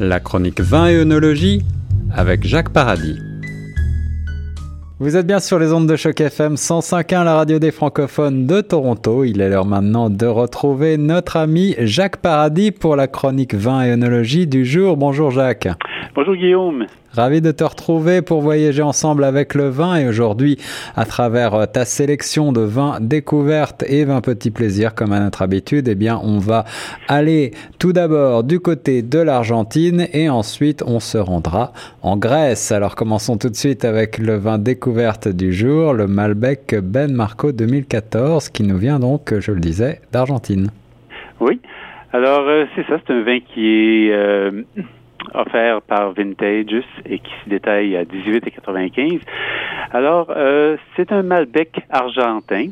La chronique vin et œnologie avec Jacques Paradis. Vous êtes bien sur les ondes de choc FM 105.1, la radio des francophones de Toronto. Il est l'heure maintenant de retrouver notre ami Jacques Paradis pour la chronique vin et œnologie du jour. Bonjour Jacques. Bonjour Guillaume. Ravi de te retrouver pour voyager ensemble avec le vin et aujourd'hui, à travers euh, ta sélection de vins découvertes et vins petits plaisirs comme à notre habitude, eh bien, on va aller tout d'abord du côté de l'Argentine et ensuite on se rendra en Grèce. Alors commençons tout de suite avec le vin découverte du jour, le Malbec Ben Marco 2014 qui nous vient donc, je le disais, d'Argentine. Oui. Alors, euh, c'est ça, c'est un vin qui est euh, offert par Vintages et qui se détaille à 18,95. Alors, euh, c'est un Malbec argentin.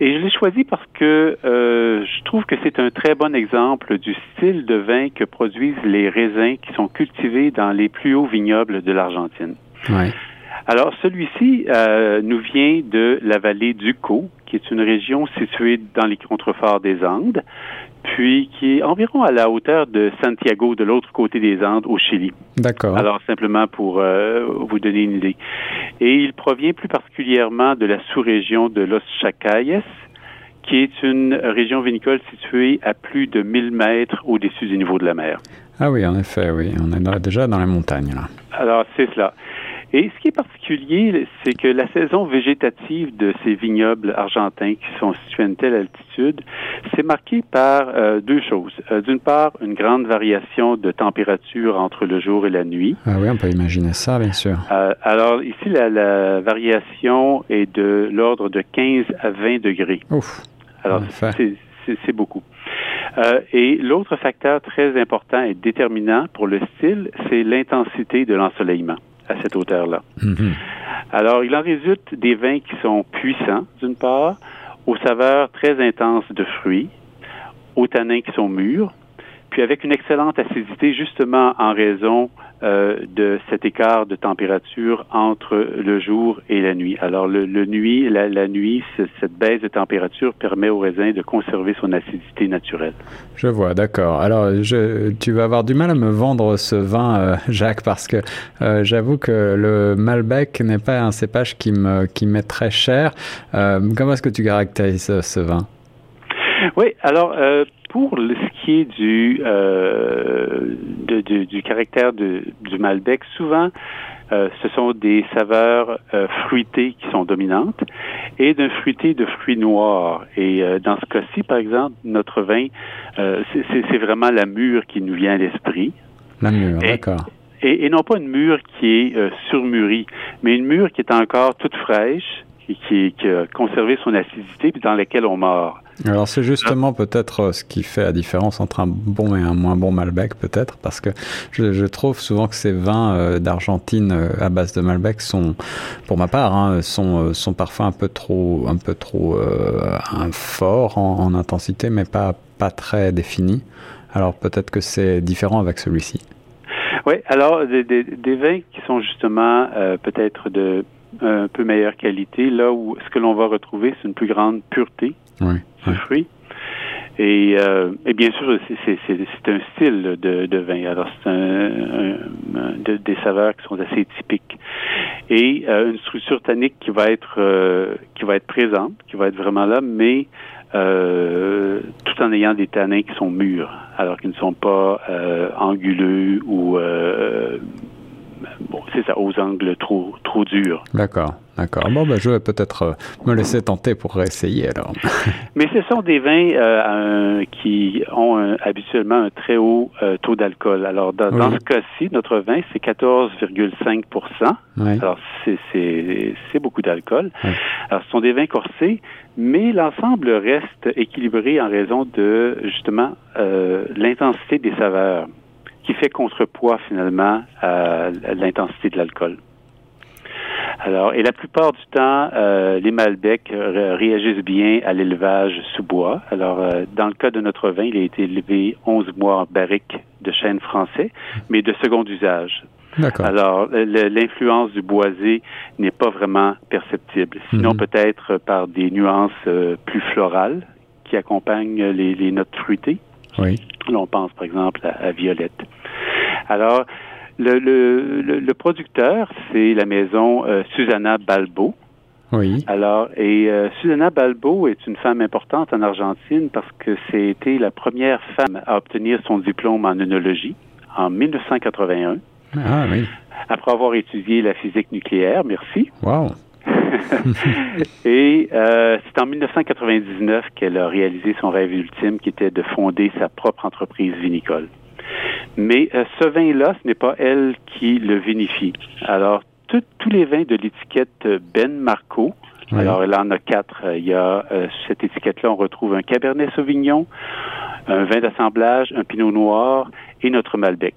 Et je l'ai choisi parce que euh, je trouve que c'est un très bon exemple du style de vin que produisent les raisins qui sont cultivés dans les plus hauts vignobles de l'Argentine. Ouais. Alors, celui-ci euh, nous vient de la vallée du Caux, qui est une région située dans les contreforts des Andes, puis qui est environ à la hauteur de Santiago, de l'autre côté des Andes, au Chili. D'accord. Alors, simplement pour euh, vous donner une idée. Et il provient plus particulièrement de la sous-région de Los Chacayes, qui est une région vinicole située à plus de 1000 mètres au-dessus du niveau de la mer. Ah oui, en effet, oui. On est déjà dans les montagnes, là. Alors, c'est cela. Et ce qui est particulier, c'est que la saison végétative de ces vignobles argentins qui sont situés à une telle altitude, c'est marqué par euh, deux choses. Euh, D'une part, une grande variation de température entre le jour et la nuit. Ah oui, on peut imaginer ça, bien sûr. Euh, alors, ici, la, la variation est de l'ordre de 15 à 20 degrés. Ouf. Alors, c'est- beaucoup. Euh, et l'autre facteur très important et déterminant pour le style, c'est l'intensité de l'ensoleillement à cette hauteur-là. Mhm. Alors, il en résulte des vins qui sont puissants, d'une part, aux saveurs très intenses de fruits, aux tanins qui sont mûrs, puis avec une excellente acidité, justement en raison euh, de cet écart de température entre le jour et la nuit. Alors, le, le nuit, la, la nuit, ce- cette baisse de température permet au raisin de conserver son acidité naturelle. Je vois, d'accord. Alors, je, tu vas avoir du mal à me vendre ce vin, euh, Jacques, parce que euh, j'avoue que le Malbec n'est pas un cépage qui me qui m'est très cher. Comment est-ce que tu caractérises ce, ce vin? Oui, alors pour le, ce qui est du, euh, de- de- du caractère de- du Malbec, souvent euh, ce sont des saveurs euh, fruitées qui sont dominantes et d'un fruité de fruits noirs. Et euh, dans ce cas-ci, par exemple, notre vin, c'est- vraiment la mûre qui nous vient à l'esprit. La mûre, d'accord. Et, et non pas une mûre qui est surmûrie, mais une mûre qui est encore toute fraîche et qui, qui a conservé son acidité puis dans laquelle on mord. Alors c'est justement peut-être euh, ce qui fait la différence entre un bon et un moins bon Malbec peut-être parce que je, je trouve souvent que ces vins euh, d'Argentine euh, à base de Malbec sont, pour ma part, hein, sont, sont parfois un peu trop, un peu trop euh, un fort en, en intensité mais pas, pas très définis. Alors peut-être que c'est différent avec celui-ci. Oui, alors des, des- des vins qui sont justement peut-être de un peu meilleure qualité, là où ce que l'on va retrouver, c'est une plus grande pureté Oui. du oui. fruit. Et, euh, et bien sûr, c'est- un style de, de vin. Alors, c'est un, un- un- de- des saveurs qui sont assez typiques. Et euh, une structure tannique qui va être euh, qui va être présente, qui va être vraiment là, mais tout en ayant des tanins qui sont mûrs, alors qu'ils ne sont pas anguleux ou bon, c'est ça, aux angles trop trop durs. D'accord, d'accord. Bon, ben, je vais peut-être euh, me laisser tenter pour essayer alors. Mais ce sont des vins euh, qui ont un- habituellement un très haut euh, taux d'alcool. Alors, dans, ce cas-ci, notre vin, c'est 14,5 Oui. Alors, c'est- beaucoup d'alcool. Oui. Alors, ce sont des vins corsés, mais l'ensemble reste équilibré en raison de, justement, euh, l'intensité des saveurs, qui fait contrepoids, finalement, à l'intensité de l'alcool. Alors, et la plupart du temps, euh, les Malbecs euh, réagissent bien à l'élevage sous bois. Alors, euh, dans le cas de notre vin, il a été élevé 11 mois en barrique de chêne français, mais de second usage. D'accord. Alors, l'influence du boisé n'est pas vraiment perceptible. Sinon, Mhm. peut-être par des nuances euh, plus florales qui accompagnent les, les notes fruitées. Oui. Là, on pense par exemple à, à violette. Alors, le, le, le, producteur, c'est la maison euh, Susanna Balbo. Oui. Alors, et euh, Susanna Balbo est une femme importante en Argentine parce que c'était la première femme à obtenir son diplôme en œnologie en 1981. Ah oui. Après avoir étudié la physique nucléaire, merci. Wow. et euh, c'est en 1999 qu'elle a réalisé son rêve ultime, qui était de fonder sa propre entreprise vinicole. Mais euh, ce vin-là, ce n'est pas elle qui le vinifie. Alors, tous les vins de l'étiquette Ben Marco, alors elle en a quatre. Euh, il y a euh, cette étiquette-là, on retrouve un Cabernet Sauvignon, un vin d'assemblage, un Pinot Noir et notre Malbec.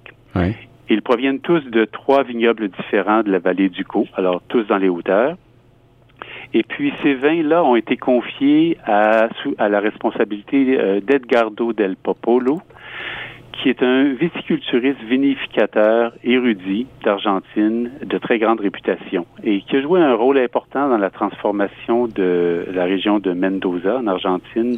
Ils proviennent tous de trois vignobles différents de la vallée du Caux, alors tous dans les hauteurs. Et puis ces vins-là ont été confiés à, la responsabilité d'Edgardo del Popolo, qui est un viticulturiste vinificateur érudit d'Argentine de très grande réputation et qui a joué un rôle important dans la transformation de la région de Mendoza en Argentine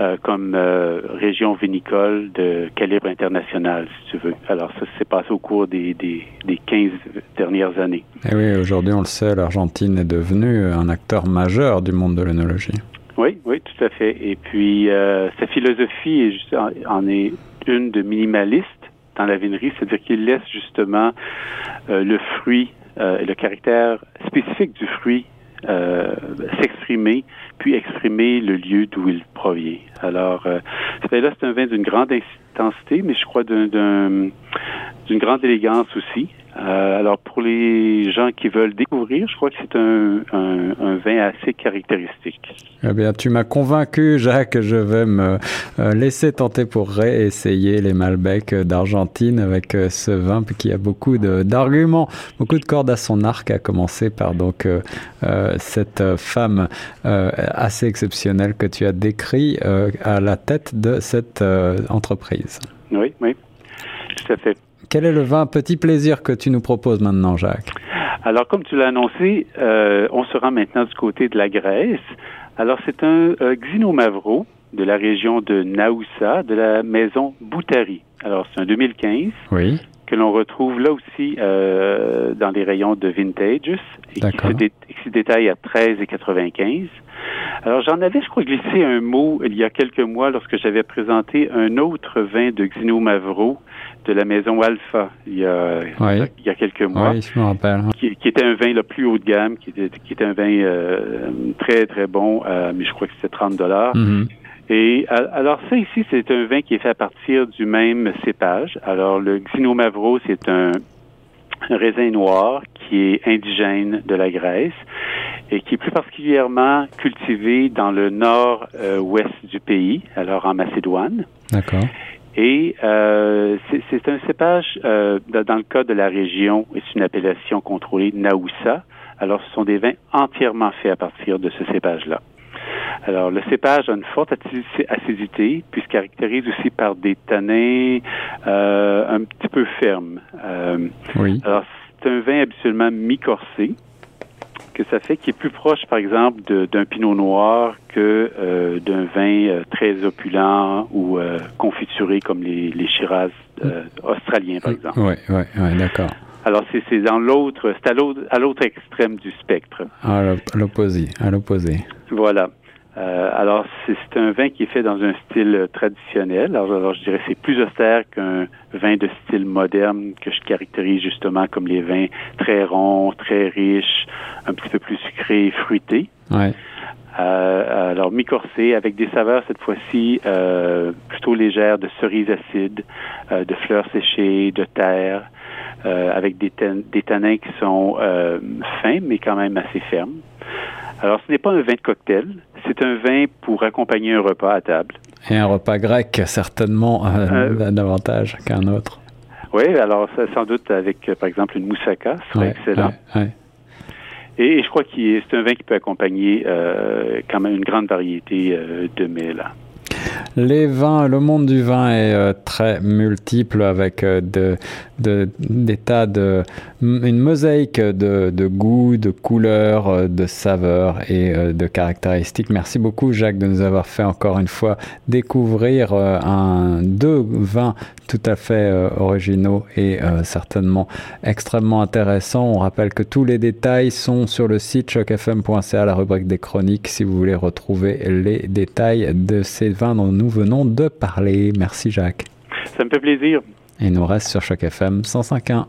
euh, comme euh, région vinicole de calibre international, si tu veux. Alors ça s'est passé au cours des, des, des 15 dernières années. Et eh oui, aujourd'hui on le sait, l'Argentine est devenue un acteur majeur du monde de l'œnologie. Oui, oui, tout à fait. Et puis, euh, sa philosophie en est une de minimaliste dans la vinerie, c'est-à-dire qu'il laisse justement euh, le fruit euh, et le caractère spécifique du fruit euh, s'exprimer, puis exprimer le lieu d'où il provient. Alors, euh, là c'est un vin d'une grande intensité, mais je crois d'une grande élégance aussi. Euh, alors, pour les gens qui veulent découvrir, je crois que c'est un, un, vin assez caractéristique. Eh bien, tu m'as convaincu, Jacques. Je vais me euh, laisser tenter pour réessayer les Malbecs d'Argentine avec euh, ce vin qui a beaucoup d'arguments, beaucoup de cordes à son arc, à commencer par donc cette femme assez exceptionnelle que tu as décrit à la tête de cette entreprise. Oui, oui, tout à fait. Quel est le vin petit plaisir que tu nous proposes maintenant, Jacques? Alors, comme tu l'as annoncé, euh, on se rend maintenant du côté de la Grèce. Alors, c'est un euh, Mavro de la région de Naoussa, de la maison Boutari. Alors, c'est un 2015. Oui. Que l'on retrouve là aussi euh, dans les rayons de Vintages et qui se, détaille à 13,95. Alors, j'en avais, je crois, glissé un mot il y a quelques mois lorsque j'avais présenté un autre vin de Xino Mavro de la maison Alpha il y a, il y a quelques mois. Oui, je me rappelle. Qui, qui, était un vin le plus haut de gamme, qui était, qui était un vin euh, très, très bon, euh, mais je crois que c'était 30 dollars. Mm-hmm. Et alors ça ici, c'est un vin qui est fait à partir du même cépage. Alors le Xino Mavro, c'est un, raisin noir qui est indigène de la Grèce et qui est plus particulièrement cultivé dans le nord-ouest du pays, alors en Macédoine. D'accord. Et euh, c'est un cépage, euh, dans le cas de la région, c'est une appellation contrôlée Naoussa. Alors, ce sont des vins entièrement faits à partir de ce cépage-là. Alors, le cépage a une forte acidité, puis se caractérise aussi par des tanins euh, un petit peu fermes. Euh, oui. Alors, c'est un vin habituellement mi-corsé, que ça fait qui est plus proche, par exemple, d'un pinot noir que euh, d'un vin euh, très opulent ou euh, confituré comme les, les Shiraz australiens, par exemple. Oui, oui, oui, d'accord. Alors, c'est dans l'autre, c'est à l'autre extrême du spectre. À l'opposé, à l'opposé. Voilà. Euh, alors, c'est un vin qui est fait dans un style traditionnel. Alors, je dirais c'est plus austère qu'un vin de style moderne que je caractérise justement comme les vins très ronds, très riches, un petit peu plus sucrés, fruités. Ouais. Euh, alors, mi-corsé, avec des saveurs cette fois-ci euh, plutôt légères de cerises acides, euh, de fleurs séchées, de terre, euh, avec des, des tanins qui sont fins, mais quand même assez fermes. Alors, ce n'est pas un vin de cocktail, c'est un vin pour accompagner un repas à table. Et un repas grec, certainement, euh, euh davantage qu'un autre. Oui, alors sans doute avec, euh, par exemple, une moussaka, ce serait excellent. Et, je crois que c'est un vin qui peut accompagner euh, quand même une grande variété de mets. Là. Les vins, le monde du vin est très multiple avec de, des tas de, une mosaïque de, goûts, de couleurs, de saveurs et de caractéristiques. Merci beaucoup Jacques de nous avoir fait encore une fois découvrir un, deux vins tout à fait originaux et certainement extrêmement intéressants. On rappelle que tous les détails sont sur le site chocfm.ca, la rubrique des chroniques, si vous voulez retrouver les détails de ces vins dont nous venons de parler. Merci Jacques. Ça me fait plaisir. Et nous reste sur Choc FM 105.1.